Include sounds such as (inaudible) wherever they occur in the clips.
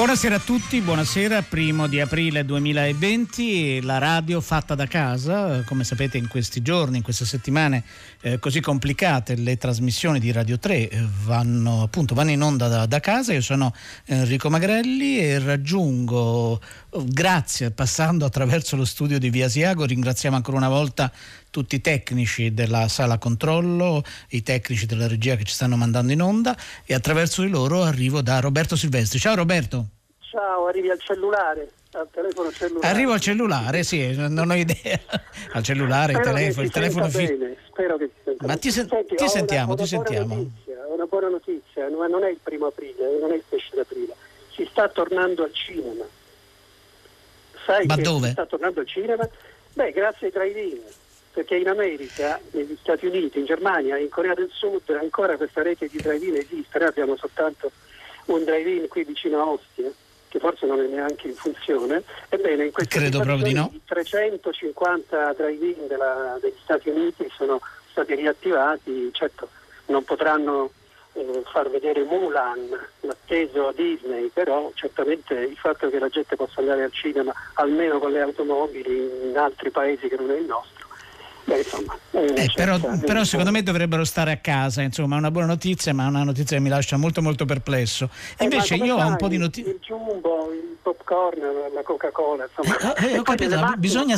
Buonasera a tutti, buonasera, primo di aprile 2020, la radio fatta da casa, come sapete in questi giorni, in queste settimane eh, così complicate, le trasmissioni di Radio 3 eh, vanno, appunto, vanno in onda da, da, casa, io sono Enrico Magrelli e raggiungo, grazie, passando attraverso lo studio di Via Siago, ringraziamo ancora una volta tutti i tecnici della sala controllo, i tecnici della regia che ci stanno mandando in onda e attraverso di loro arrivo da Roberto Silvestri. Ciao Roberto. Ciao, arrivi al cellulare, al telefono cellulare. Arrivo al cellulare, sì, non ho idea. (laughs) al cellulare, il telefono, il telefono fisso. Spero che ti senta Ma ti, sen- Senti, ti sentiamo, una, ti una sentiamo. Notizia, una buona notizia, ma non è il primo aprile, non è il pesce d'aprile. Si sta tornando al cinema. Sai Ma dove? sta tornando al cinema? Beh, grazie ai drive-in perché in America, negli Stati Uniti, in Germania, in Corea del Sud ancora questa rete di drive-in esiste, noi abbiamo soltanto un drive-in qui vicino a Ostia che forse non è neanche in funzione. Ebbene, in questa Credo di no. 350 drive-in degli Stati Uniti sono stati riattivati, certo non potranno eh, far vedere Mulan, l'atteso Disney, però certamente il fatto che la gente possa andare al cinema almeno con le automobili in altri paesi che non è il nostro Beh, insomma, eh, però, però, secondo me dovrebbero stare a casa, insomma, è una buona notizia, ma è una notizia che mi lascia molto molto perplesso. Eh, Invece io sai, ho un po' di notizie. Il jumbo, il popcorn, la Coca-Cola, insomma. Eh, ho capito, macchine... bisogna.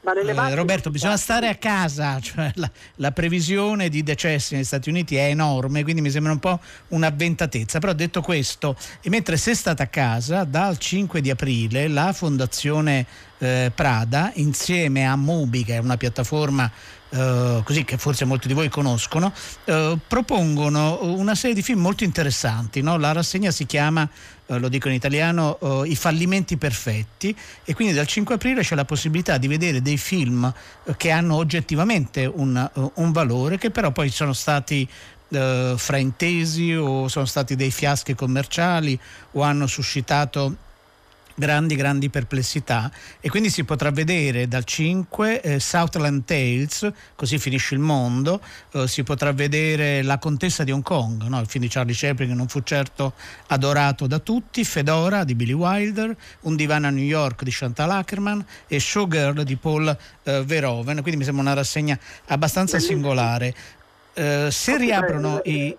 Eh, Roberto, bisogna stare a casa, cioè la, la, previsione di decessi negli Stati Uniti è enorme, quindi mi sembra un po' un'avventatezza. Però detto questo, e mentre sei stata a casa, dal 5 di aprile la Fondazione eh, Prada, insieme a Mubi, che è una piattaforma Uh, così che forse molti di voi conoscono, uh, propongono una serie di film molto interessanti. No? La rassegna si chiama, uh, lo dico in italiano, I fallimenti perfetti e quindi dal 5 aprile c'è la possibilità di vedere dei film che hanno oggettivamente un, un valore, che però poi sono stati fraintesi o sono stati dei fiaschi commerciali o hanno suscitato grandi grandi perplessità e quindi si potrà vedere dal 5 eh, Southland Tales, così finisce il mondo, eh, si potrà vedere La contessa di Hong Kong, no? il film di Charlie Chaplin che non fu certo adorato da tutti, Fedora di Billy Wilder, Un divano a New York di Chantal Ackerman e Showgirl di Paul eh, Verhoeven, quindi mi sembra una rassegna abbastanza singolare. Eh, se riaprono i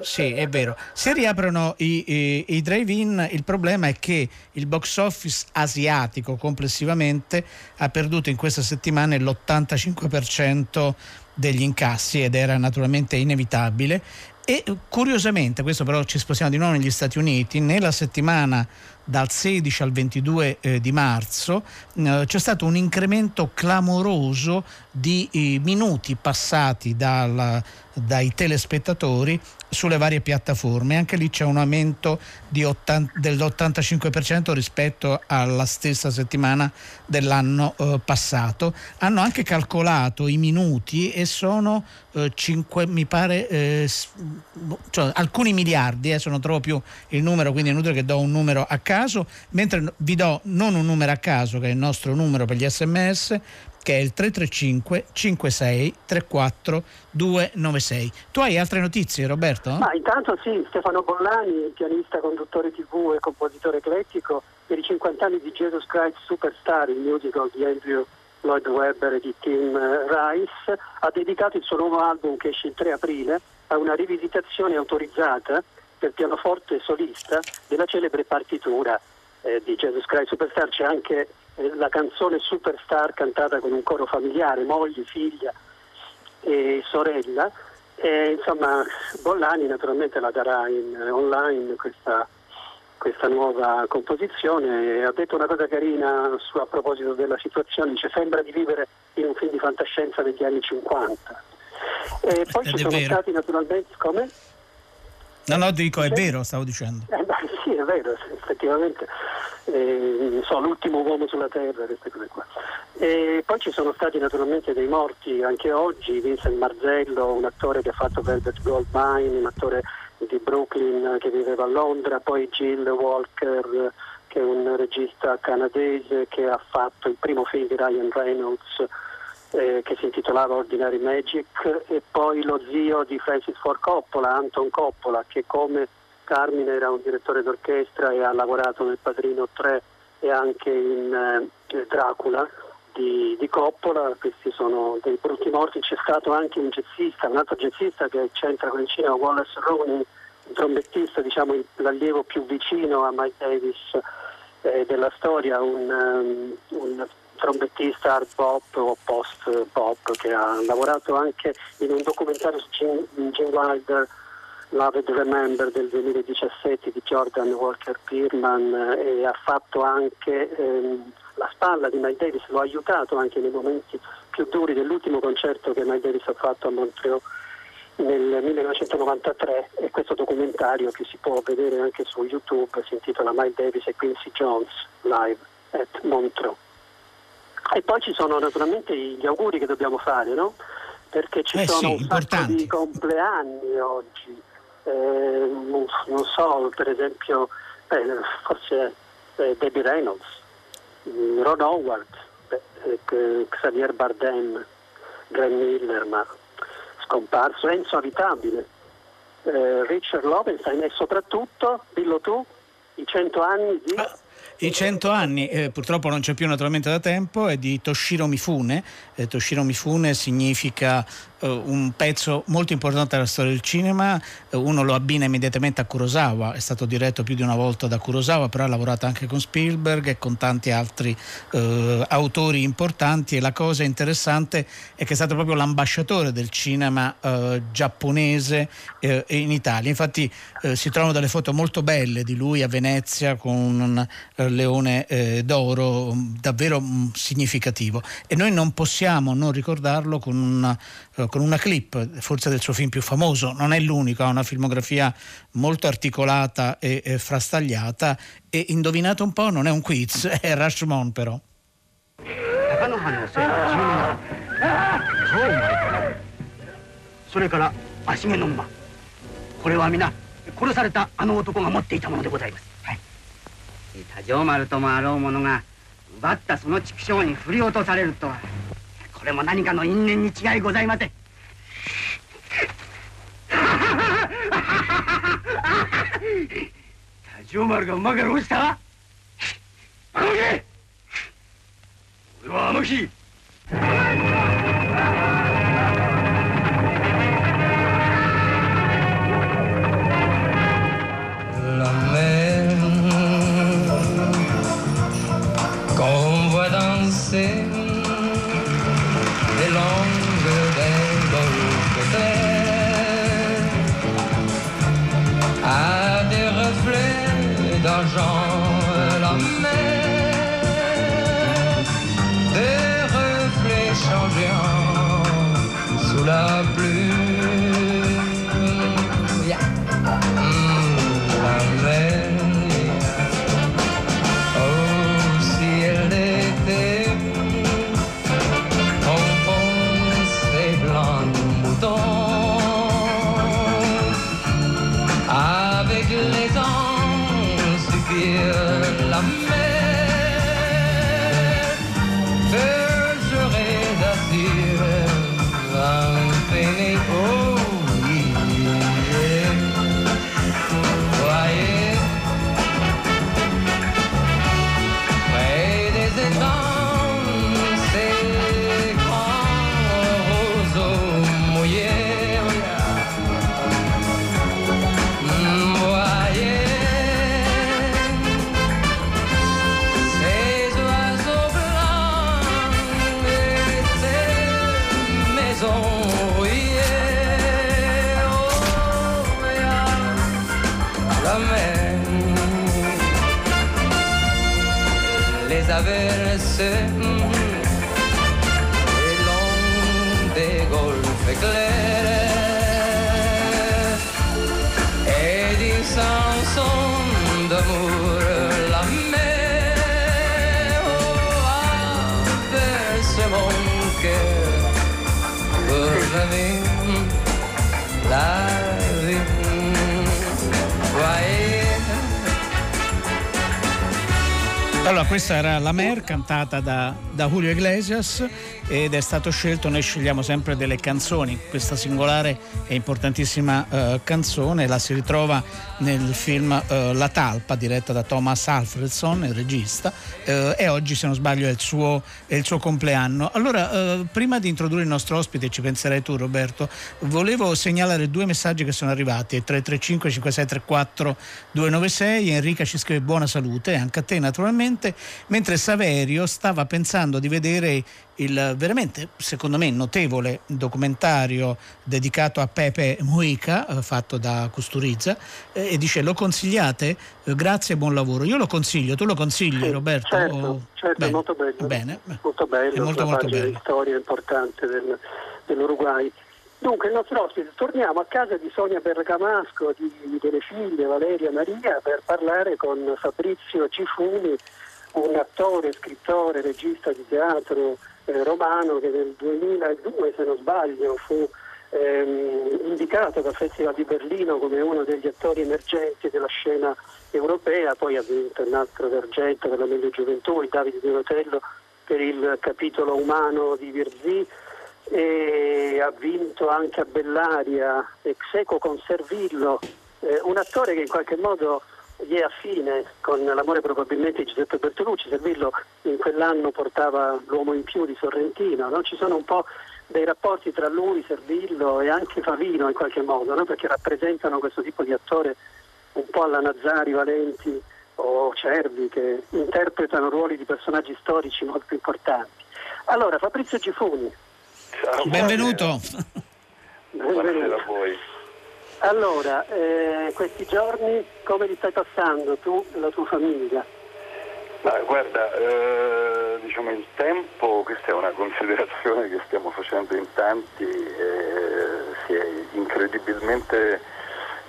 sì, è vero. Se riaprono i, i, i, drive-in, il problema è che il box office asiatico complessivamente ha perduto in questa settimana l'85% degli incassi ed era naturalmente inevitabile. E curiosamente, questo però ci spostiamo di nuovo negli Stati Uniti, nella settimana dal 16 al 22 eh, di marzo eh, c'è stato un incremento clamoroso di eh, minuti passati dal, dai telespettatori sulle varie piattaforme. Anche lì c'è un aumento 80, dell'85% rispetto alla stessa settimana dell'anno eh, passato. Hanno anche calcolato i minuti e sono eh, 5, mi pare, eh, cioè, alcuni miliardi, adesso non trovo più il numero, quindi è inutile che do un numero a caso, mentre vi do non un numero a caso, che è il nostro numero per gli sms, che è il 335 56 34 296. Tu hai altre notizie Roberto? Ma intanto sì, Stefano Bollani, pianista, conduttore tv e compositore eclettico, per i 50 anni di Jesus Christ Superstar, il musical di Andrew Lloyd Webber e di Tim Rice, ha dedicato il suo nuovo album che esce il 3 aprile a una rivisitazione autorizzata per pianoforte solista della celebre partitura eh, di Jesus Christ Superstar. C'è anche la canzone Superstar cantata con un coro familiare, moglie, figlia e sorella. E, insomma, Bollani naturalmente la darà in, online questa, questa, nuova composizione. Ha detto una cosa carina su, a proposito della situazione, dice sembra di vivere in un film di fantascienza degli anni 50. E poi Ed ci sono vero. stati naturalmente come? No, no, dico, è vero, stavo dicendo. Eh, beh, sì, è vero, effettivamente. Eh, so, l'ultimo uomo sulla terra, queste cose qua. E poi ci sono stati naturalmente dei morti anche oggi, Vincent Marzello, un attore che ha fatto Velvet Goldmine, un attore di Brooklyn che viveva a Londra, poi Jill Walker che è un regista canadese che ha fatto il primo film di Ryan Reynolds eh, che si intitolava Ordinary Magic e poi lo zio di Francis Ford Coppola, Anton Coppola, che come Carmine era un direttore d'orchestra e ha lavorato nel Padrino 3 e anche in eh, Dracula di, di, Coppola, questi sono dei brutti morti, c'è stato anche un jazzista, un altro jazzista che c'entra con il cinema, Wallace Rooney, un trombettista, diciamo l'allievo più vicino a Mike Davis eh, della storia, un, um, un trombettista hard pop o post pop che ha lavorato anche in un documentario su Jim, Jim Wilder Loved Remember del 2017 di Jordan Walker Pierman e ha fatto anche ehm, la spalla di Mike Davis, lo ha aiutato anche nei momenti più duri dell'ultimo concerto che Mike Davis ha fatto a Montreal nel 1993 e questo documentario che si può vedere anche su YouTube si intitola Mike Davis e Quincy Jones live at Montreux. E poi ci sono naturalmente gli auguri che dobbiamo fare, no? Perché ci eh sono sì, un importanti. sacco di compleanni oggi. Eh, non, so, per esempio, eh, forse eh, Debbie Reynolds, mm, Ron Howard, eh, Xavier Bardem, Glenn Miller, ma scomparso, Enzo Abitabile, eh, Richard Lovenstein e soprattutto, dillo tu, i cento anni di... Ah i 100 anni, eh, purtroppo non c'è più naturalmente da tempo, è di Toshiro Mifune. Eh, Toshiro Mifune significa un pezzo molto importante della storia del cinema, eh, uno lo abbina immediatamente a Kurosawa, è stato diretto più di una volta da Kurosawa, però ha lavorato anche con Spielberg e con tanti altri eh, autori importanti e la cosa interessante è che è stato proprio l'ambasciatore del cinema eh, giapponese in Italia. Infatti si trovano delle foto molto belle di lui a Venezia con un leone eh, d'oro mm, davvero mm, significativo e noi non possiamo non ricordarlo con una, con una, clip, forse del suo film più famoso, non è l'unico, ha una filmografia molto articolata e, e frastagliata e indovinato un po', non è un quiz, è (laughs) Rashomon però. それから足毛の馬これは皆殺されたあの男が持っていたものでございます多城丸ともあろう者が奪ったその畜生に振り落とされるとはこれも何かの因縁に違いございません 多城丸が馬から落ちた？あの日俺はあの日。d'amour pour la Allora, questa era La Mer cantata da, da Julio Iglesias ed è stato scelto, noi scegliamo sempre delle canzoni, questa singolare e importantissima eh, canzone la si ritrova nel film eh, La Talpa diretta da Thomas Alfredson, il regista, eh, e oggi se non sbaglio è il suo, è il suo compleanno. Allora, eh, prima di introdurre il nostro ospite, ci penserai tu Roberto, volevo segnalare due messaggi che sono arrivati, 335 5634 296, Enrica ci scrive buona salute, anche a te naturalmente, mentre Saverio stava pensando di vedere il veramente, secondo me, notevole documentario dedicato a Pepe Muica, eh, fatto da Custurizza, eh, e dice lo consigliate? Eh, grazie e buon lavoro. Io lo consiglio, tu lo consigli Sì, Roberto? Certo, O- certo, Bene, molto bello. Bene. Molto bello, È molto, molto bello. storia importante del- dell'Uruguay. Dunque, il nostro ospite, torniamo a casa di Sonia Bergamasco, di- delle figlie Valeria e Maria, per parlare con Fabrizio Cifuni, un attore, scrittore, regista di teatro eh, romano che nel 2002, se non sbaglio, fu ehm, indicato dal Festival di Berlino come uno degli attori emergenti della scena europea, poi ha vinto un altro d'argento per la meglio gioventù, il Davide Rotello per il capitolo umano di Virzì e ha vinto anche a Bellaria ex equo con Servillo, eh, un attore che in qualche modo gli è affine con l'amore probabilmente di Giuseppe Bertolucci, Servillo in quell'anno portava l'uomo in più di Sorrentino, no? ci sono un po' dei rapporti tra lui, Servillo e anche Favino in qualche modo, no? perché rappresentano questo tipo di attore un po' alla Nazzari, Valenti o Cervi che interpretano ruoli di personaggi storici molto importanti. Allora, Fabrizio Gifuni, Ciao, Benvenuto. Buonasera benvenuto. a voi. Allora, eh, questi giorni come li stai passando tu e la tua famiglia? Ma guarda, eh, diciamo il tempo, questa è una (laughs) considerazione che stiamo facendo in tanti, eh, si è incredibilmente,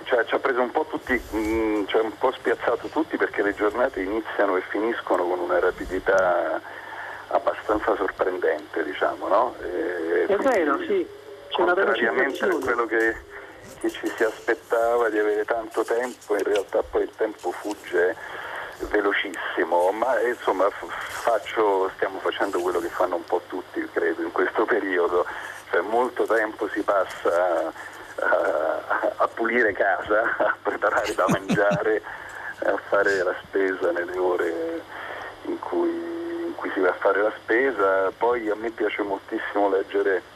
cioè, ci ha preso un po' tutti, mh, cioè un po' spiazzato tutti perché le giornate iniziano e finiscono con una rapidità abbastanza sorprendente, diciamo, no? Eh, È quindi, vero, sì, c'è una Contrariamente a velocizzazione. quello che, che ci si aspettava di avere tanto tempo, in realtà poi il tempo fugge velocissimo, ma eh, insomma faccio, stiamo facendo quello che fanno un po' tutti, credo, in questo periodo, cioè molto tempo si passa a, a pulire casa, a preparare da mangiare, (laughs) a fare la spesa nelle ore in cui, in cui si va a fare la spesa, poi a me piace moltissimo leggere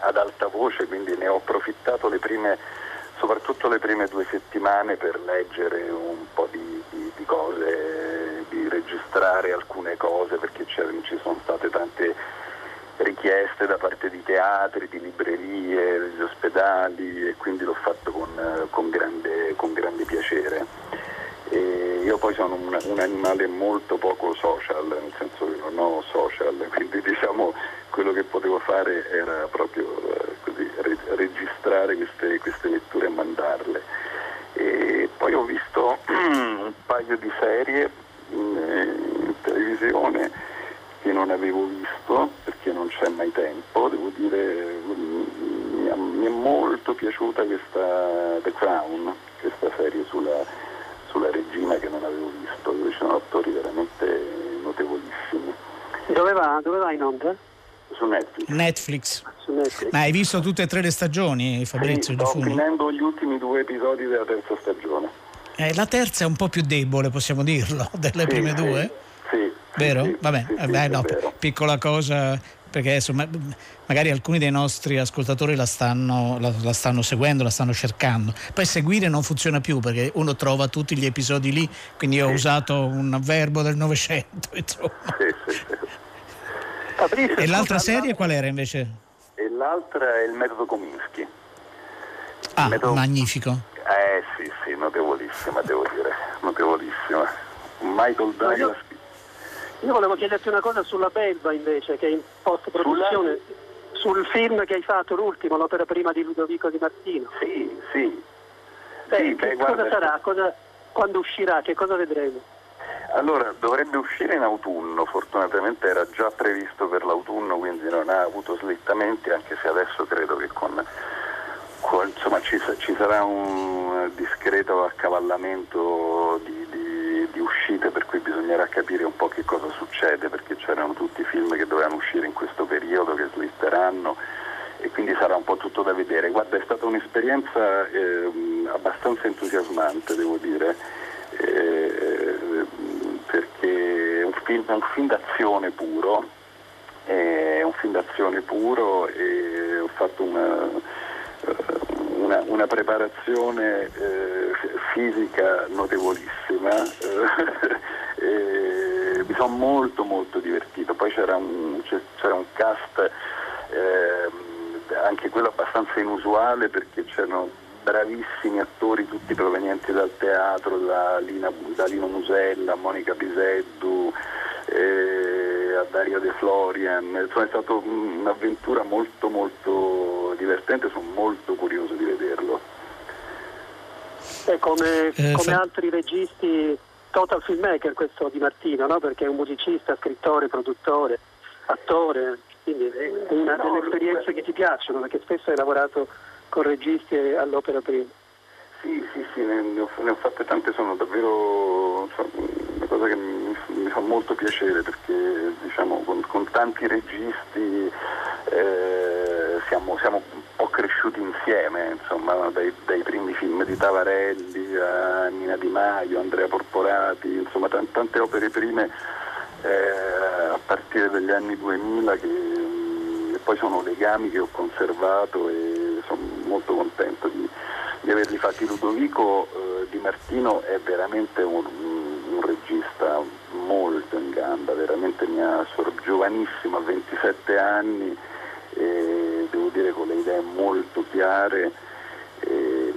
ad alta voce, quindi ne ho approfittato le prime, soprattutto le prime due settimane per leggere un po' di, di- di cose, di registrare alcune cose perché ci sono state tante richieste da parte di teatri, di librerie, degli ospedali e quindi l'ho fatto con, con grande, con grande piacere. Io poi sono un, un animale molto poco social, nel senso che non ho social, (laughs) quindi diciamo quello che potevo fare era proprio eh, così, re- registrare queste, queste letture e mandarle. E poi ho visto (clears throat) un paio di serie in, eh, in televisione che non avevo visto perché non c'è mai tempo, devo dire mm, mi è molto piaciuta questa The Crown, questa serie sulla, sulla regina che non avevo visto, dove ci sono attori veramente notevolissimi. Dove va? Dove va in onda? Su Netflix. Netflix. Su Netflix. Ma hai visto tutte e tre le stagioni, Fabrizio Sì, sto finendo gli ultimi due episodi della terza stagione. Eh, la terza è un po' più debole, possiamo dirlo, (laughs) delle Sì, prime sì, due. Sì. Vero? sì, Vabbè, sì, eh, no, piccola cosa, perché insomma, magari alcuni dei nostri ascoltatori la stanno, la, la stanno seguendo, la stanno cercando. Poi seguire non funziona più perché uno trova tutti gli episodi lì, quindi io ho usato un verbo del Novecento, (laughs) insomma. Sì, sì, sì. Fabrizio, E l'altra serie qual era invece? E l'altra è il metodo Kominsky. Ah, Metodo- magnifico. Eh sì, sì, notevolissima, devo dire, notevolissima. Michael Douglas. Io volevo chiederti una cosa sulla Belva invece, che è in post-produzione, sul film che hai fatto, l'ultimo, l'opera prima di Ludovico Di Martino. Sì, sì. Eh, Sì, che beh, cosa guarda, sarà? Cosa- quando uscirà? Che cosa vedremo? Allora, dovrebbe uscire in autunno, fortunatamente era già previsto per l'autunno, quindi non ha avuto slittamenti, anche se adesso credo che con, con, insomma, ci, ci, sarà un discreto accavallamento di, di, uscite, per cui bisognerà capire un po' che cosa succede, perché c'erano tutti i film che dovevano uscire in questo periodo, che slitteranno e quindi sarà un po' tutto da vedere. Guarda, è stata un'esperienza eh, abbastanza entusiasmante, devo dire. Eh, perché è un film, è un film d'azione puro, è un film d'azione puro e ho fatto una, una, una preparazione eh, fisica notevolissima. eh, (laughs) mi sono molto molto divertito, poi c'era un, c'era un cast eh, anche quello abbastanza inusuale perché c'erano bravissimi attori tutti provenienti dal teatro, da, Lina, da Lino Musella, Monica Biseddu, eh, a Dario De Florian, insomma è stata un'avventura molto molto divertente, sono molto curioso di vederlo. È come, eh, come altri registi, total filmmaker questo Di Martino, no? perché è un musicista, scrittore, produttore, attore, quindi è una delle esperienze che ti piacciono, perché spesso hai lavorato con registi all'opera prima. Sì, sì, sì, ne ho, ne ho fatte tante, sono davvero una cosa che mi, mi, fa molto piacere perché diciamo, con, con tanti registi eh, siamo, siamo, un po' cresciuti insieme, insomma, dai, dai, primi film di Tavarelli a Nina Di Maio, Andrea Porporati, insomma tante, tante opere prime eh, a partire dagli anni 2000 che, che poi sono legami che ho conservato e sono molto contento di, di averli fatti. Ludovico eh, Di Martino è veramente un, un, regista molto in gamba, veramente mi ha giovanissimo, a 27 anni, e devo dire con le idee molto chiare.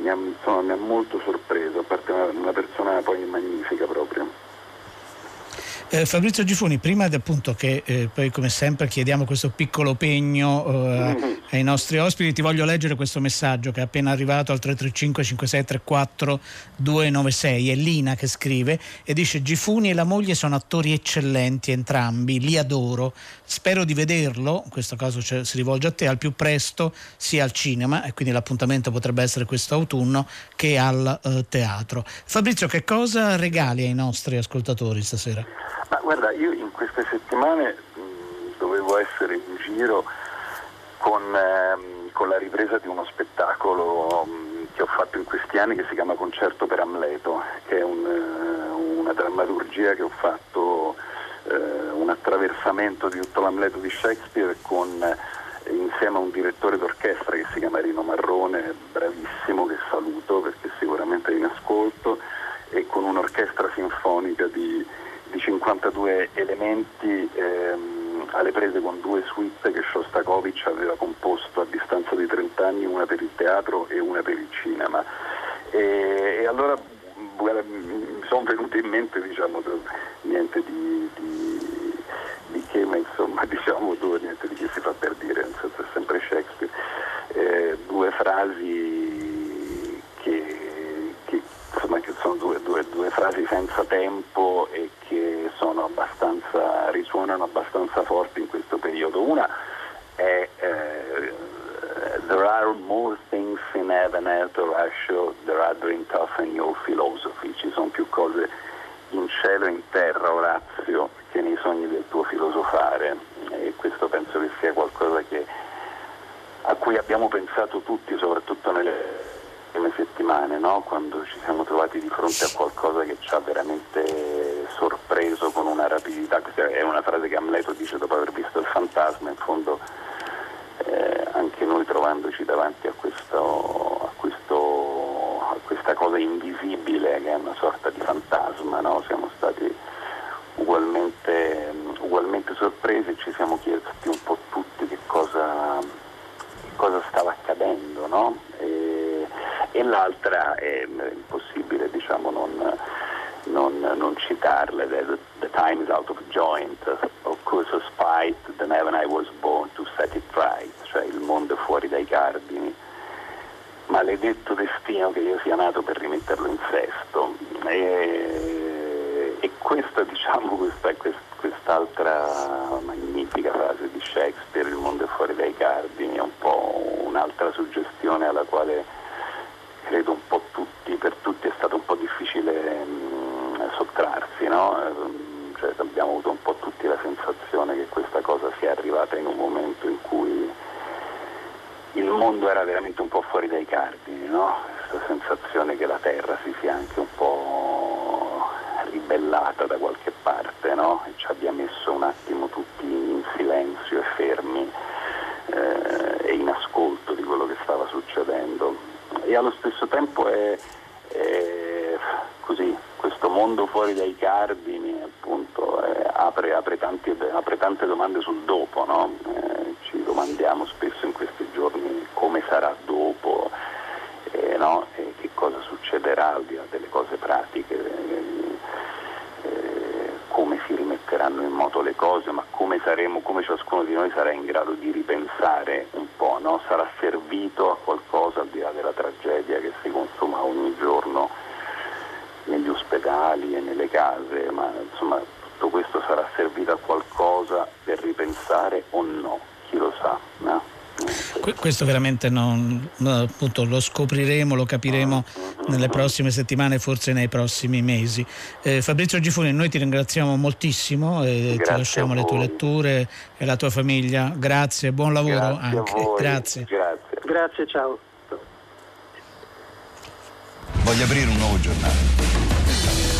Mi ha, mi ha molto sorpreso, a parte una, una persona poi magnifica proprio. Eh, Fabrizio Gifuni, prima appunto che eh, poi come sempre chiediamo questo piccolo pegno eh, ai nostri ospiti, ti voglio leggere questo messaggio che è appena arrivato al 335 5634 296. È Lina che scrive e dice Gifuni e la moglie sono attori eccellenti entrambi, li adoro. Spero di vederlo, in questo caso cioè, si rivolge a te, al più presto sia al cinema e quindi l'appuntamento potrebbe essere questo autunno che al eh, teatro. Fabrizio, che cosa regali ai nostri ascoltatori stasera? Ma guarda, io in queste settimane mh, dovevo essere in giro con, ehm, con, la ripresa di uno spettacolo mh, che ho fatto in questi anni che si chiama Concerto per Amleto, che è un, uh, una drammaturgia che ho fatto, uh, un attraversamento di tutto l'Amleto di Shakespeare con, uh, insieme a un direttore d'orchestra che si chiama Rino Marrone, bravissimo, che saluto perché sicuramente è in ascolto, e con un'orchestra sinfonica di di 52 elementi ehm, alle prese con due suite che Shostakovich aveva composto a distanza di 30 anni, una per il teatro e una per il cinema. E, e allora guarda, mi sono venute in mente diciamo, niente di, di, di, che, ma insomma (laughs) diciamo niente di che si fa per dire, nel senso è sempre Shakespeare, eh, due frasi che, insomma, che sono due, due, due frasi senza tempo e sono abbastanza, risuonano abbastanza forti in questo periodo. Una è eh, There are more things in heaven, Horatio, there are drink of in your philosophy. Ci sono più cose in cielo e in terra, Orazio, che nei sogni del tuo filosofare. E questo penso che sia qualcosa che, a cui abbiamo pensato tutti, soprattutto nelle settimane, no? quando ci siamo trovati di fronte a qualcosa che ci ha veramente sorpreso con una rapidità. Questa è una frase che Amleto dice dopo aver visto il fantasma, in fondo eh, anche noi trovandoci davanti a, questo, a, questo, a, questa cosa invisibile che è una sorta di fantasma, no? siamo stati ugualmente, ugualmente sorpresi e ci siamo chiesti un po' tutti che cosa, che cosa stava accadendo. No? E, e l'altra è impossibile diciamo, non, non, non citarle, the, the, time is out of joint, of course of spite, the heaven I was born to set it right, cioè il mondo è fuori dai cardini, maledetto destino che io sia nato per rimetterlo in sesto. E, e e questa, diciamo, questa, quest'altra magnifica frase di Shakespeare, il mondo è fuori dai cardini, è un po' un'altra suggestione alla quale credo un po' tutti, per tutti è stato un po' difficile mh, mm, sottrarsi, no? cioè, abbiamo avuto un po' tutti la sensazione che questa cosa sia arrivata in un momento in cui il mondo era veramente un po' fuori dai cardini, no? questa sensazione che la Terra si sia anche un po' ribellata da qualche parte no? e ci abbia messo un attimo tutti in silenzio e fermi eh, e in ascolto di quello che stava succedendo. E allo stesso tempo è, è così, questo mondo fuori dai cardini appunto eh, apre, apre, tanti, apre, tante domande sul dopo, no? eh, ci domandiamo spesso in questi giorni come sarà dopo, eh, no? che cosa succederà al di là delle cose pratiche, eh, eh, come si rimetteranno in moto le cose, ma come, saremo, come ciascuno di noi sarà in grado di ripensare un po', no? sarà servito a qualcosa al di là della tragedia che si consuma ogni giorno negli ospedali e nelle case, ma insomma tutto questo sarà servito a qualcosa per ripensare o no, chi lo sa. No? Questo veramente non, appunto, lo scopriremo, lo capiremo nelle prossime settimane, forse nei prossimi mesi. Eh, Fabrizio Gifuni, noi ti ringraziamo moltissimo e Grazie ti lasciamo le tue letture e la tua famiglia. Grazie, buon lavoro Grazie anche. (laughs) Grazie. Grazie. Grazie, ciao. Voglio aprire un nuovo giornale.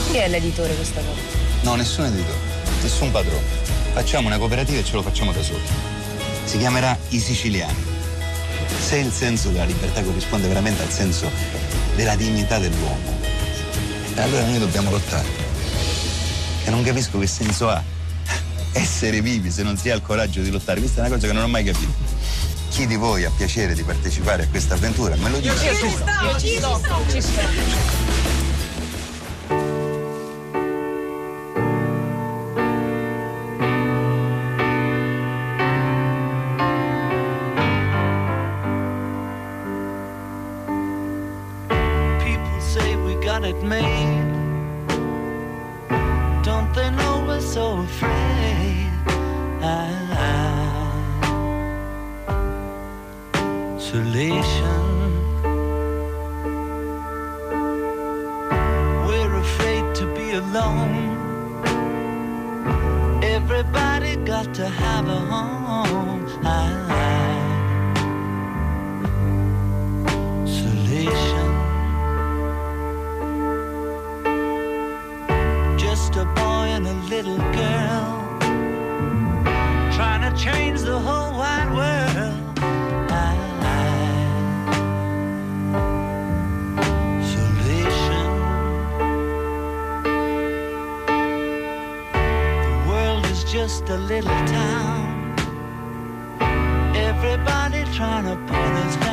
Chi è l'editore questa volta? No, nessun editore, nessun padrone. Facciamo una cooperativa e ce lo facciamo da soli. Si chiamerà I Siciliani. Se il senso della libertà corrisponde veramente al senso della dignità dell'uomo, allora noi dobbiamo lottare. E non capisco che senso ha essere vivi se non si ha il coraggio di lottare. Questa è una cosa che non ho mai capito. Chi di voi ha piacere di partecipare a questa avventura? Me lo dica. Io ci sto, io ci sto, just a little town. Everybody trying to pull us down.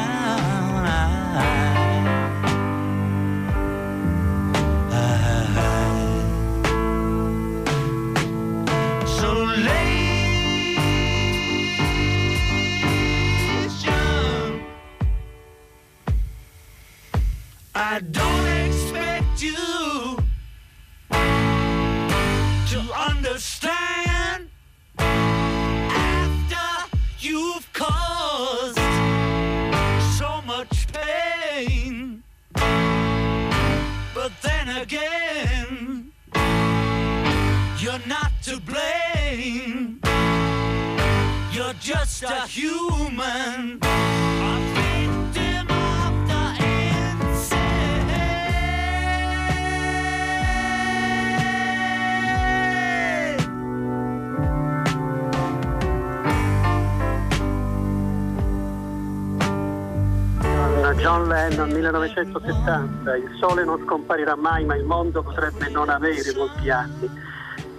1970, il sole non scomparirà mai ma il mondo potrebbe non avere molti anni.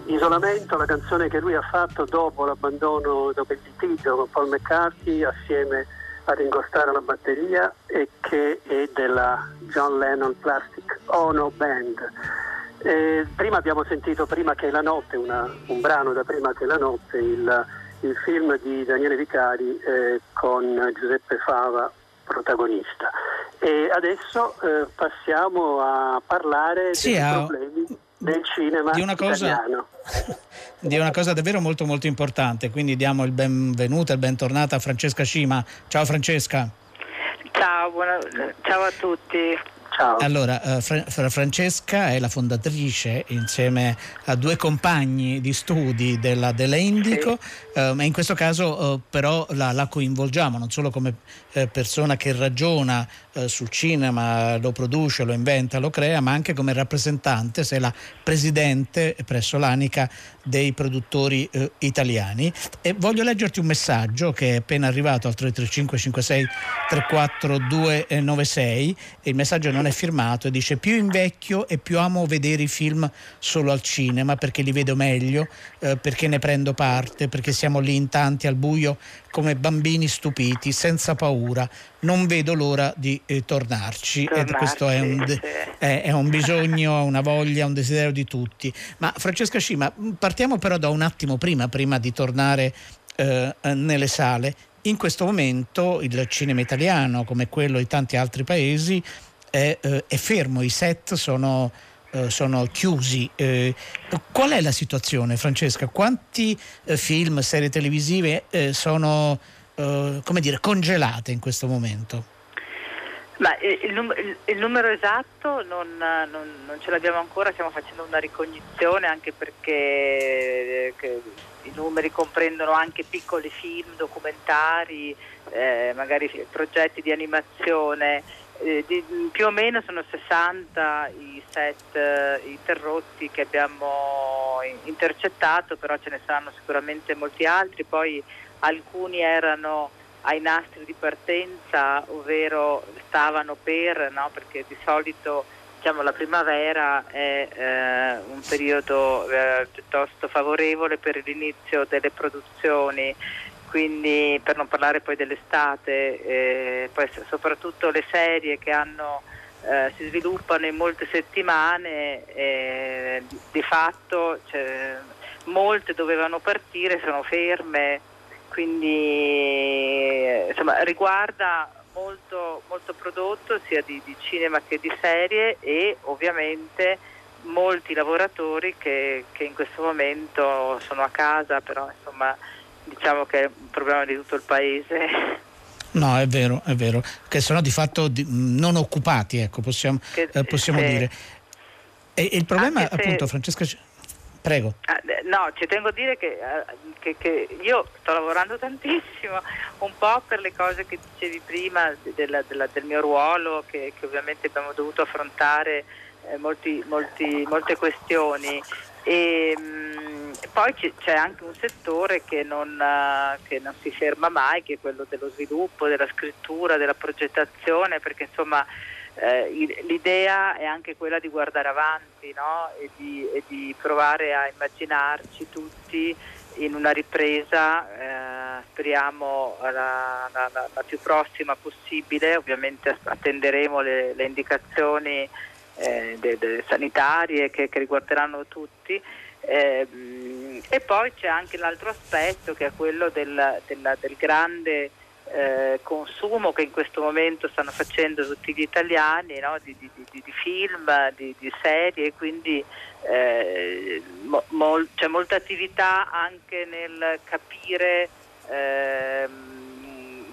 Isolamento, la canzone che lui ha fatto dopo l'abbandono, dopo il litigio con Paul McCartney assieme a Ringo Starr alla batteria e che è della John Lennon Plastic Ono Band. Eh, prima abbiamo sentito Prima che la notte, una- un brano da Prima che la notte, il, il film di Daniele Vicari eh, con Giuseppe Fava protagonista. E adesso eh, passiamo a parlare Sì, dei a- problemi. del cinema di una cosa, italiano. (laughs) di una cosa davvero molto molto importante, quindi diamo il benvenuto e il bentornato a Francesca Scima. Ciao Francesca. Ciao, buona, ciao a tutti. Ciao. Allora, uh, Fra- Francesca è la fondatrice insieme a due compagni di studi della, della Indico, sì. ma in questo caso uh, però la, la, coinvolgiamo non solo come persona che ragiona sul cinema, lo produce, lo inventa, lo crea, ma anche come rappresentante, sei la presidente presso l'ANICA dei produttori italiani. E voglio leggerti un messaggio che è appena arrivato al 335 56 34 296 il messaggio non è firmato e dice più invecchio e più amo vedere i film solo al cinema perché li vedo meglio, eh, perché ne prendo parte, perché siamo lì in tanti al buio come bambini stupiti, senza paura. Non vedo l'ora di eh, tornarci. tornarci. Questo è un, de- è, è un, bisogno, una voglia, un desiderio di tutti. Ma Francesca Scima, partiamo però da un attimo prima, prima di tornare eh, nelle sale. In questo momento il cinema italiano, come quello di tanti altri paesi, è, eh, è fermo, i set sono, eh, sono chiusi. Eh, qual è la situazione, Francesca? Quanti eh, film, serie televisive sono come dire, congelate in questo momento? Ma il, num- il, numero esatto non, non, non, ce l'abbiamo ancora, stiamo facendo una ricognizione anche perché i numeri comprendono anche piccoli film, documentari, eh, magari progetti di animazione eh, di, più o meno sono 60 i set eh, interrotti che abbiamo intercettato, però ce ne saranno sicuramente molti altri, poi alcuni erano ai nastri di partenza, ovvero stavano per, no? perché di solito diciamo, la primavera è eh, un periodo eh, piuttosto favorevole per l'inizio delle produzioni quindi per non parlare poi dell'estate, eh, poi soprattutto le serie che hanno, eh, si sviluppano in molte settimane, eh, di, fatto cioè, molte dovevano partire, sono ferme, quindi insomma, riguarda molto, molto, prodotto sia di, di cinema che di serie e ovviamente molti lavoratori che, che in questo momento sono a casa, però insomma diciamo che è un problema di tutto il paese. No, è vero, è vero, che sono di fatto di, non occupati, ecco, possiamo, che, eh, possiamo dire. E, e, il problema, se, appunto, Francesca, prego. Ah, no, ci tengo a dire che, eh, che, che, io sto lavorando (laughs) tantissimo, un po' per le cose che dicevi prima della, della, del mio ruolo, che, che, ovviamente abbiamo dovuto affrontare eh, molti, molti, molte questioni. E, mh, mm, poi c'è anche un settore che non, eh, che non, si ferma mai, che è quello dello sviluppo, della scrittura, della progettazione, perché insomma eh, l'idea è anche quella di guardare avanti no? e, di, e, di, provare a immaginarci tutti in una ripresa, eh, speriamo la, la, la, più prossima possibile, ovviamente attenderemo le, le indicazioni eh, de, de sanitarie che, che riguarderanno tutti. Eh, e poi c'è anche l'altro aspetto che è quello del, del, del grande eh, consumo che in questo momento stanno facendo tutti gli italiani no? di, di, di, di, film, di, serie, quindi eh, mo, c'è molta attività anche nel capire eh,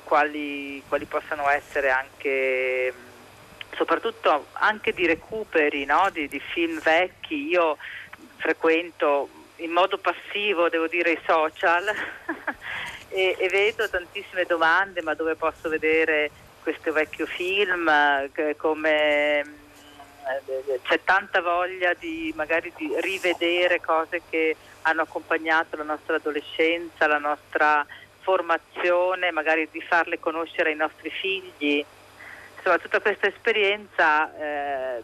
quali, quali, possano essere anche soprattutto anche di recuperi no? di, film vecchi. Io frequento in modo passivo, devo dire, i social (laughs) e, e, vedo tantissime domande, ma dove posso vedere questo vecchio film, come eh, c'è tanta voglia di magari di rivedere cose che hanno accompagnato la nostra adolescenza, la nostra formazione, magari di farle conoscere ai nostri figli. Insomma, tutta questa esperienza eh,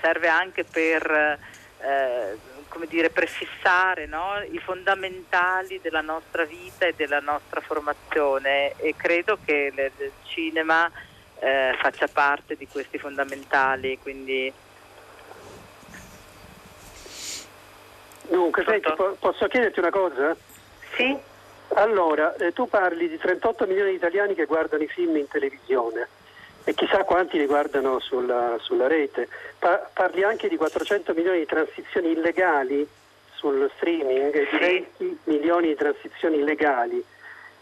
serve anche per eh, come dire, prefissare no? i fondamentali della nostra vita e della nostra formazione e credo che il cinema eh, faccia parte di questi fondamentali. Quindi... Dunque, senti, po- posso chiederti una cosa? Sì. Allora, eh, tu parli di 38 milioni di italiani che guardano i film in televisione e chissà quanti li guardano sulla, sulla rete. Pa- parli anche di 400 milioni di transizioni illegali sul streaming e di 20 milioni di transizioni legali.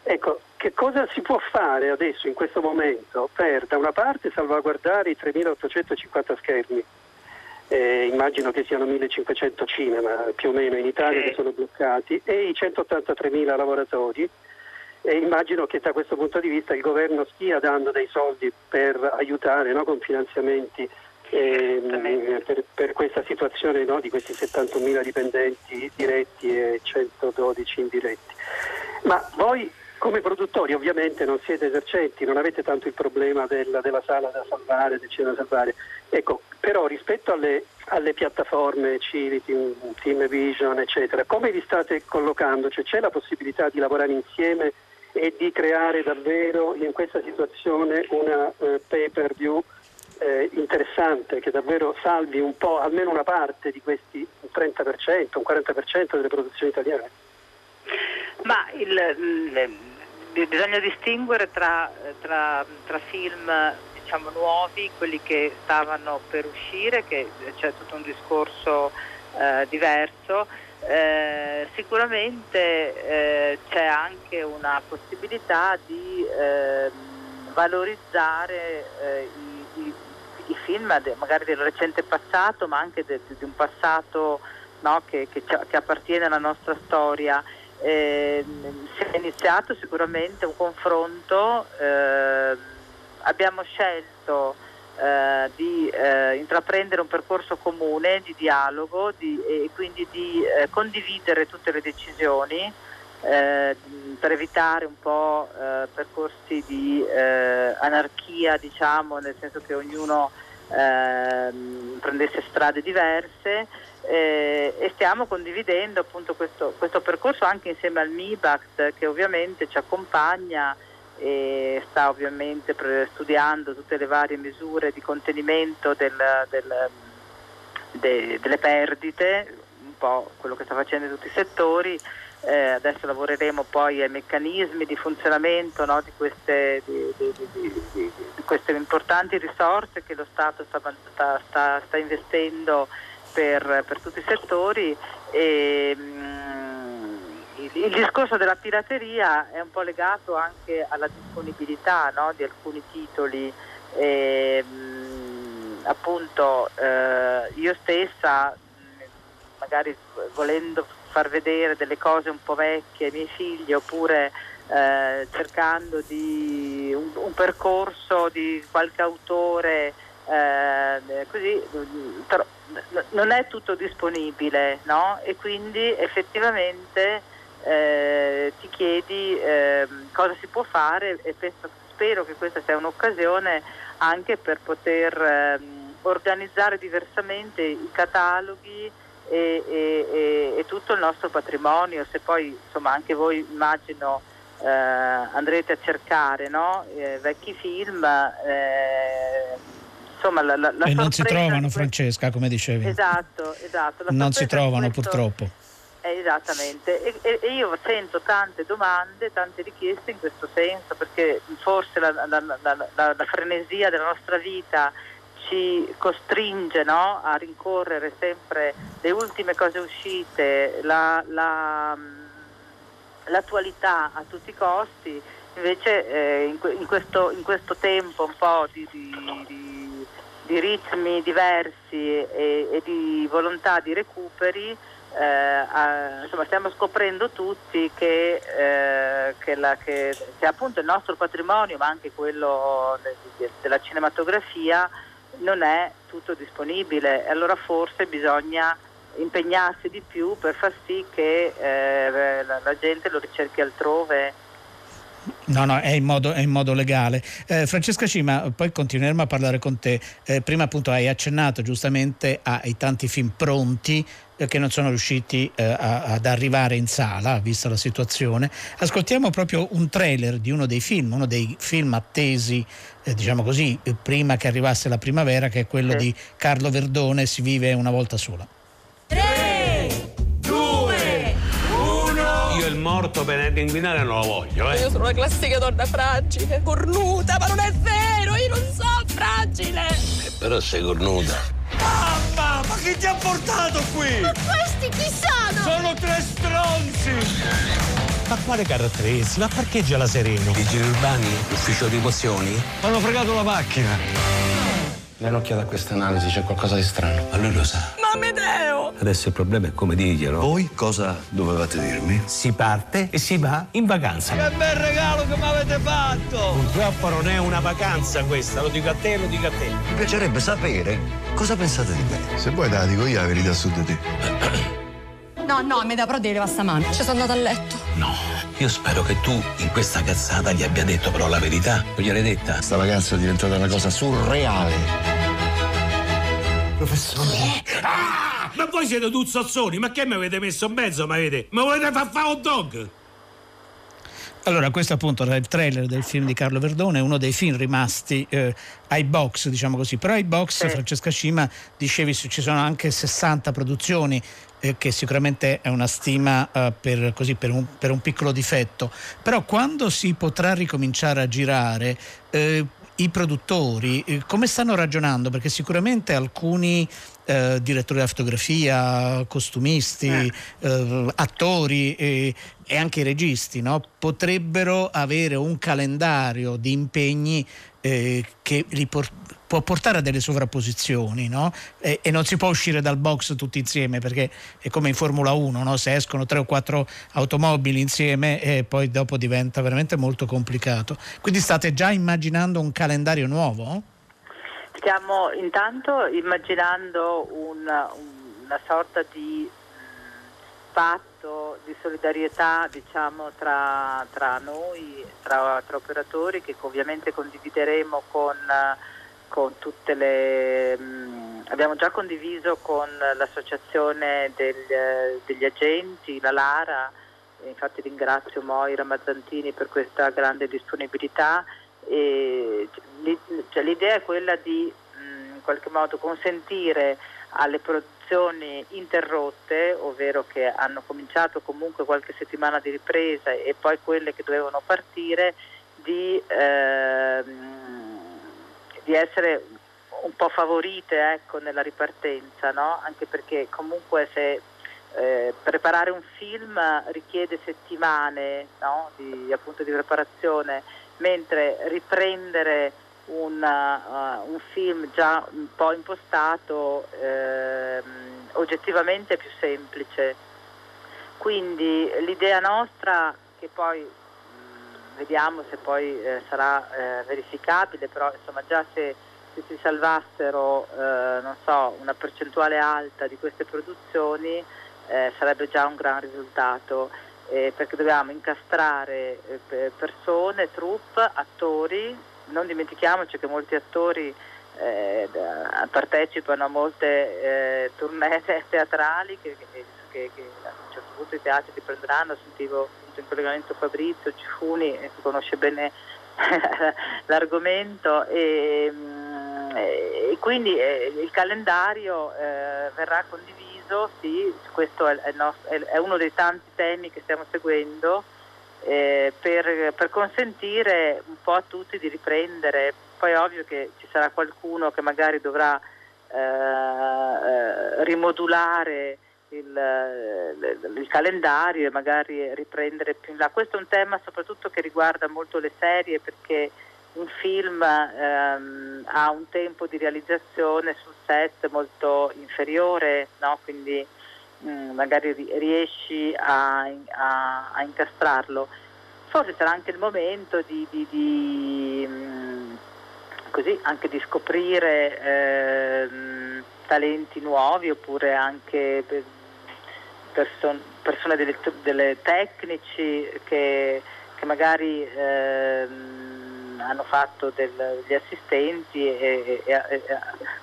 Ecco, che cosa si può fare adesso in questo momento per da una parte salvaguardare i 3.850 schermi? Eh, immagino che siano 1500 cinema più o meno in Italia che sono bloccati e i 183.000 lavoratori e immagino che da questo punto di vista il governo stia dando dei soldi per aiutare no, con finanziamenti eh, per, per, questa situazione no, di questi 71.000 dipendenti diretti e 112 indiretti. Ma voi come produttori ovviamente non siete esercenti, non avete tanto il problema della, della sala da salvare, del cinema da salvare. Ecco, però rispetto alle, alle piattaforme Civity, Team Vision, eccetera, come vi state collocando? Cioè, c'è la possibilità di lavorare insieme e di creare davvero in questa situazione una eh, pay per view eh, interessante che davvero salvi un po', almeno una parte di questi un 30%, un 40% delle produzioni italiane? Ma il, il, bisogna distinguere tra, tra, tra film diciamo, nuovi, quelli che stavano per uscire, che c'è tutto un discorso eh, diverso. Eh, sicuramente eh, c'è anche una possibilità di ehm, valorizzare eh, i, i, i, film magari del recente passato, ma anche de, di un passato no, che, che, che appartiene alla nostra storia. Eh, si è iniziato sicuramente un confronto, eh, abbiamo scelto eh, di eh, intraprendere un percorso comune di dialogo di, e quindi di eh, condividere tutte le decisioni eh, per evitare un po' percorsi di anarchia, diciamo, nel senso che ognuno prendesse strade diverse eh, e stiamo condividendo appunto questo, questo, percorso anche insieme al MIBACT che ovviamente ci accompagna e sta ovviamente studiando tutte le varie misure di contenimento del, del, de, delle perdite, un po' quello che sta facendo in tutti i settori. Eh, adesso lavoreremo poi ai meccanismi di funzionamento no, di, queste, di, di, di, queste, importanti risorse che lo Stato sta, sta, sta investendo per, per tutti i settori e, mh, mm, il, discorso della pirateria è un po' legato anche alla disponibilità no, di alcuni titoli. E, mh, mm, appunto eh, io stessa mh, magari volendo far vedere delle cose un po' vecchie ai miei figli oppure eh, cercando di un, un, percorso di qualche autore eh, così però, non è tutto disponibile no? e quindi effettivamente eh, ti chiedi eh, cosa si può fare e penso, spero che questa sia un'occasione anche per poter ehm, organizzare diversamente i cataloghi e, e, e, e, tutto il nostro patrimonio, se poi insomma anche voi immagino eh, andrete a cercare no? Eh, vecchi film eh, insomma la, la, la e non si trovano Francesca come dicevi. Esatto esatto non si trovano questo... purtroppo eh, esattamente. E, e, e, io sento tante domande tante richieste in questo senso perché forse la, la frenesia della nostra vita ci costringe no, a rincorrere sempre le ultime cose uscite la, l'attualità a tutti i costi. Invece eh, in, in, questo, in, questo, tempo un po' di, di, di di ritmi diversi e, e di volontà di recuperi, eh, a, insomma, stiamo scoprendo tutti che, eh, che, la, che, che, appunto il nostro patrimonio, ma anche quello de, de, della cinematografia, non è tutto disponibile e allora forse bisogna impegnarsi di più per far sì che eh, la, la gente lo ricerchi altrove No, no, è in modo, è in modo legale. Eh, Francesca Cima, poi continueremo a parlare con te. Eh, prima appunto hai accennato giustamente ai tanti film pronti che non sono riusciti eh, a, ad arrivare in sala, vista la situazione. Ascoltiamo proprio un trailer di uno dei film, uno dei film attesi, eh, diciamo così, prima che arrivasse la primavera, che è quello di Carlo Verdone, Si vive una volta sola. morto per inquinare non lo voglio, eh. Io sono una classica donna fragile, cornuta, ma non è vero, io non so fragile! Eh, però sei cornuta. Mamma, ma chi ti ha portato qui? Ma questi chi sono? Sono tre stronzi! Ma quale caratteristica? Ma parcheggia la Sereno? Vigili urbani? Ufficio di mozioni? Hanno fregato la macchina! Dai un'occhiata a questa analisi, c'è qualcosa di strano. Ma lui lo sa. Ma Adesso il problema è come dirglielo. Voi cosa dovevate dirmi? Si parte e si va in vacanza. Che bel regalo che mi avete fatto! Purtroppo non è una vacanza questa, lo dico a te, lo dico a te. Mi piacerebbe sapere cosa pensate di me. Se vuoi te la dico io la verità su di te. No, no, mi da però devi levare stamane. Ci sono andata a letto. No, io spero che tu in questa cazzata gli abbia detto però la verità. Non gliel'hai detta? Sta vacanza è diventata una cosa surreale. Professore. Ah! Ma voi siete tuzzozzoni, ma che mi avete messo in mezzo, ma avete? Ma volete far fare hot dog? Allora, questo appunto era il trailer del film di Carlo Verdone, uno dei film rimasti eh, ai box, diciamo così. Però ai box, Sì. Francesca Scima, dicevi, ci sono anche 60 produzioni, eh, che sicuramente è una stima eh, per, così, per, un, per un piccolo difetto. Però quando si potrà ricominciare a girare, eh, i produttori eh, come stanno ragionando? Perché sicuramente alcuni eh, direttori della fotografia, costumisti, eh, attori eh, e anche i registi no? potrebbero avere un calendario di impegni eh, che li por- può portare a delle sovrapposizioni no? e, e non si può uscire dal box tutti insieme perché è come in Formula 1, no? se escono tre o quattro automobili insieme e poi dopo diventa veramente molto complicato. Quindi state già immaginando un calendario nuovo? Stiamo intanto immaginando un- una sorta di mh, patto di solidarietà diciamo, tra, tra noi, tra, tra operatori che ovviamente condivideremo con, con tutte le... mh, abbiamo già condiviso con l'associazione del- degli agenti, la Lara, infatti ringrazio Moira Mazzantini per questa grande disponibilità. E cioè, l'idea è quella di mh, in qualche modo consentire alle produzioni interrotte, ovvero che hanno cominciato comunque qualche settimana di ripresa e poi quelle che dovevano partire, di, ehm, di essere un po' favorite ecco, nella ripartenza, no? anche perché comunque se eh, preparare un film richiede settimane no? di, appunto, di preparazione, mentre riprendere un, uh, un film già un po' impostato ehm, oggettivamente è più semplice. Quindi l'idea nostra, che poi mh, vediamo se poi eh, sarà eh, verificabile, però insomma già se, se si salvassero eh, so, una percentuale alta di queste produzioni eh, sarebbe già un gran risultato. Eh, perché dobbiamo incastrare eh, pe- persone, troupe, attori, non dimentichiamoci che molti attori eh, partecipano a molte eh, tournée te- (laughs) teatrali che, che- che- che a un certo punto i teatri ti prenderanno, sentivo in collegamento Fabrizio Cifuni eh, che conosce bene (laughs) l'argomento e, mm, e quindi eh, il calendario verrà condiviso, sì, questo è, nostro- è- uno dei tanti temi che stiamo seguendo eh, per, per consentire un po' a tutti di riprendere. Poi è ovvio che ci sarà qualcuno che magari dovrà eh, rimodulare il, il calendario e magari riprendere più in là. Questo è un tema soprattutto che riguarda molto le serie perché un film ehm, ha un tempo di realizzazione sul set molto inferiore, no? quindi mm, magari ri- riesci a, a- a incastrarlo. Forse sarà anche il momento di, di- di, mm, così, anche di scoprire ehm, talenti nuovi oppure anche per- person- persone delle, delle tecnici che, che magari ehm, hanno fatto del- degli assistenti e, e- e-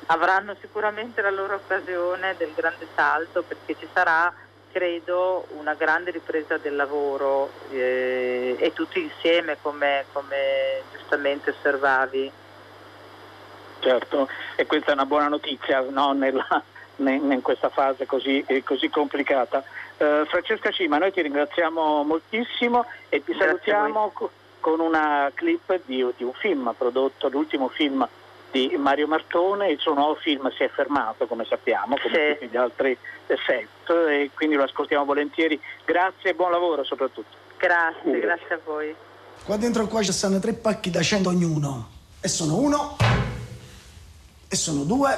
avranno sicuramente la loro occasione del grande salto perché ci sarà credo una grande ripresa del lavoro eh, e tutti insieme come, come giustamente osservavi. Certo, e questa è una buona notizia no? Nella- ne- in questa fase così, eh, così complicata. Eh, Francesca Cima, noi ti ringraziamo moltissimo e ti salutiamo co- con una clip di, di un film prodotto, l'ultimo film di Mario Martone, il suo nuovo film si è fermato come sappiamo, come Sì. tutti gli altri eh, set e quindi lo ascoltiamo volentieri. Grazie e buon lavoro soprattutto. Grazie, grazie a voi. Qua dentro qua ci stanno tre pacchi da 100 ognuno. E sono uno, e sono due,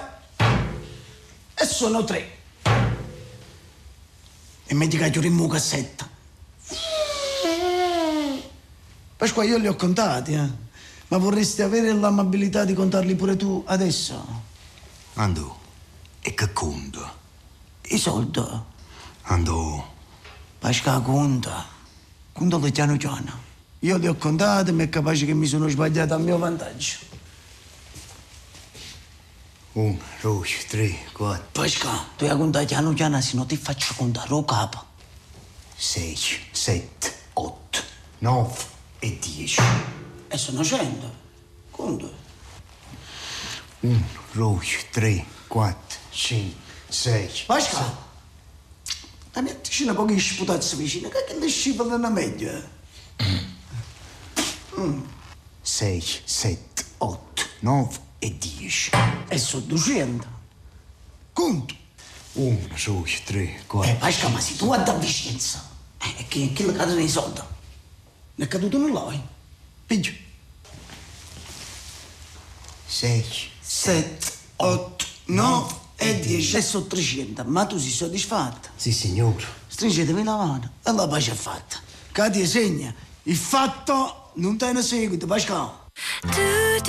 e sono tre. E metti che chiudi in cassetta. Pasqua, io li ho contati, eh. Ma vorresti avere l'amabilità di contarli pure tu adesso? Ando, e che conta? I soldi. Ando, Pasqua, conta. Contalo piano piano. Io li ho contati, ma è capace che mi sono sbagliato a mio vantaggio. un, due, tre, quattro, Pasqua, tu hai contato piano piano, se no ti faccio contare lo capo. sei, sette, otto, nove e dieci. E sono cento. Conto. Un, due, tre, quattro, cinque, sei. Pasqua, la mettici una pochi sputazzi vicino, che le scivolano meglio. eh? Sei, sette, otto, nove e dieci. E sono 200. Conto. Un, due, tre, Eh, quattro. Pasqua, ma se tu guarda a vicinanza, eh, che, che le cadono i soldi? Ne è caduto nulla, eh? Piglio. Sei, Sette, otto, nove e dieci. E sono 300. Ma tu sei soddisfatta? Sì, signore. Stringetemi la mano e la pace è fatta. Cati segna, il fatto non tiene seguito, Pasqua. I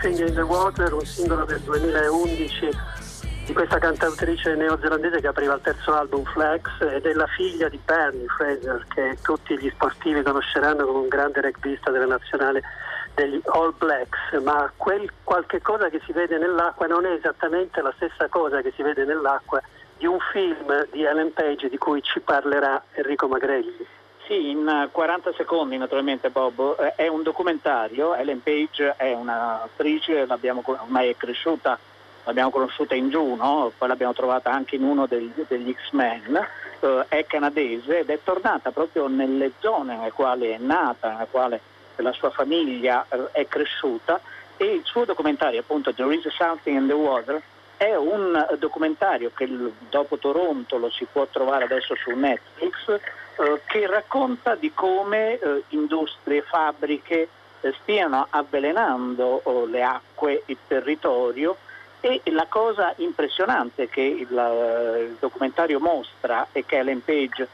Something in the Water, un singolo del 2011 di questa cantautrice neozelandese che apriva il terzo album Flex ed è la figlia di Bernie Fraser che tutti gli sportivi conosceranno come un grande rugbyista della nazionale degli All Blacks, ma quel qualche cosa che si vede nell'acqua non è esattamente la stessa cosa che si vede nell'acqua di un film di Ellen Page di cui ci parlerà Enrico Magrelli. Sì, in eh, 40 secondi naturalmente Bob, Eh, è un documentario, Ellen Page è un'attrice, l'abbiamo ormai è cresciuta, l'abbiamo conosciuta in Juno, poi l'abbiamo trovata anche in uno degli, degli X-Men, Eh, è canadese ed è tornata proprio nelle zone nelle quali è nata, nelle quali la sua famiglia eh, è cresciuta. E il suo documentario appunto There is something in the water è un documentario che dopo Toronto lo si può trovare adesso su Netflix eh, che racconta di come eh, industrie, fabbriche eh, stiano avvelenando oh, le acque, il territorio. E la cosa impressionante che il, eh, il documentario mostra e che Ellen Page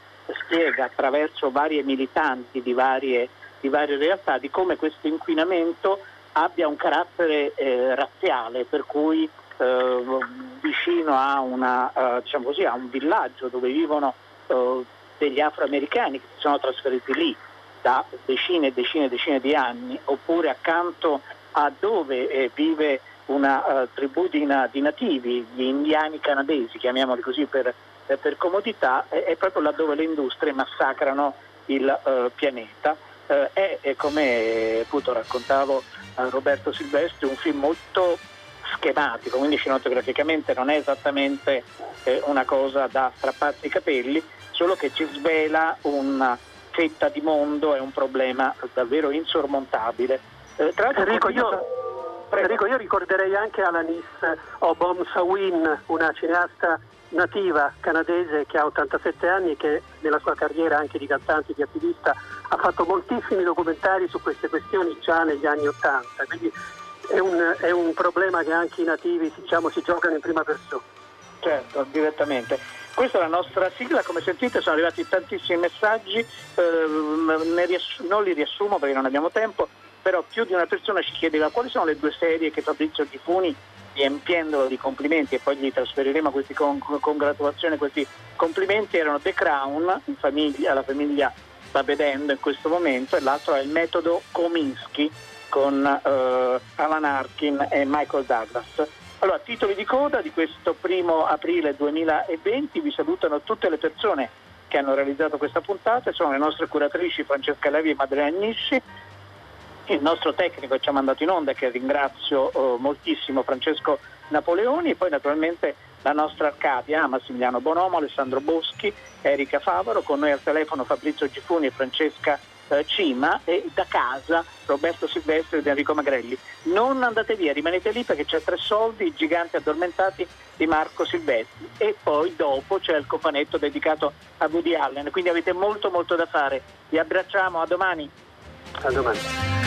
spiega attraverso varie militanti di varie, di varie realtà di come questo inquinamento abbia un carattere eh, razziale, per cui eh, vicino a, una, eh, diciamo così, a un villaggio dove vivono eh, degli afroamericani che si sono trasferiti lì da decine e decine e decine di anni, oppure accanto a dove eh, vive una tribù di, na- di nativi, gli indiani canadesi, chiamiamoli così per, per comodità, è, proprio laddove le industrie massacrano il pianeta. Eh, è, è come appunto raccontavo a Roberto Silvestri un film molto schematico, quindi cinematograficamente non è esattamente eh, una cosa da strapparsi i capelli, solo che ci svela una fetta di mondo e un problema davvero insormontabile. Eh, tra l'altro Enrico, io Enrico, io ricorderei anche Alanis Obom Sawin, una cineasta nativa canadese che ha 87 anni e che nella sua carriera anche di cantante e di attivista ha fatto moltissimi documentari su queste questioni già negli anni 80, quindi è un, è un problema che anche i nativi diciamo, si giocano in prima persona. Certo, direttamente. Questa è la nostra sigla, come sentite sono arrivati tantissimi messaggi, eh, riass- non li riassumo perché non abbiamo tempo, però più di una persona ci chiedeva quali sono le due serie che Fabrizio Ghifuni, riempiendolo di complimenti e poi gli trasferiremo questi con- congratulazioni, questi complimenti erano The Crown, in famiglia, la famiglia sta vedendo in questo momento, e l'altro è il metodo Kominsky con eh, Alan Arkin e Michael Douglas. Allora, titoli di coda di questo primo aprile 2020, vi salutano tutte le persone che hanno realizzato questa puntata, sono le nostre curatrici Francesca Levi e Madre Agnisci, il nostro tecnico che ci ha mandato in onda, che ringrazio eh, moltissimo, Francesco Napoleoni, e poi naturalmente la nostra Arcadia, Massimiliano Bonomo, Alessandro Boschi, Erika Favaro, con noi al telefono Fabrizio Gifuni e Francesca eh, Cima e da casa Roberto Silvestri ed Enrico Magrelli. Non andate via, rimanete lì perché c'è Tre Soldi, i giganti addormentati di Marco Silvestri e poi dopo c'è il cofanetto dedicato a Woody Allen, quindi avete molto molto da fare. Vi abbracciamo, a domani. A domani.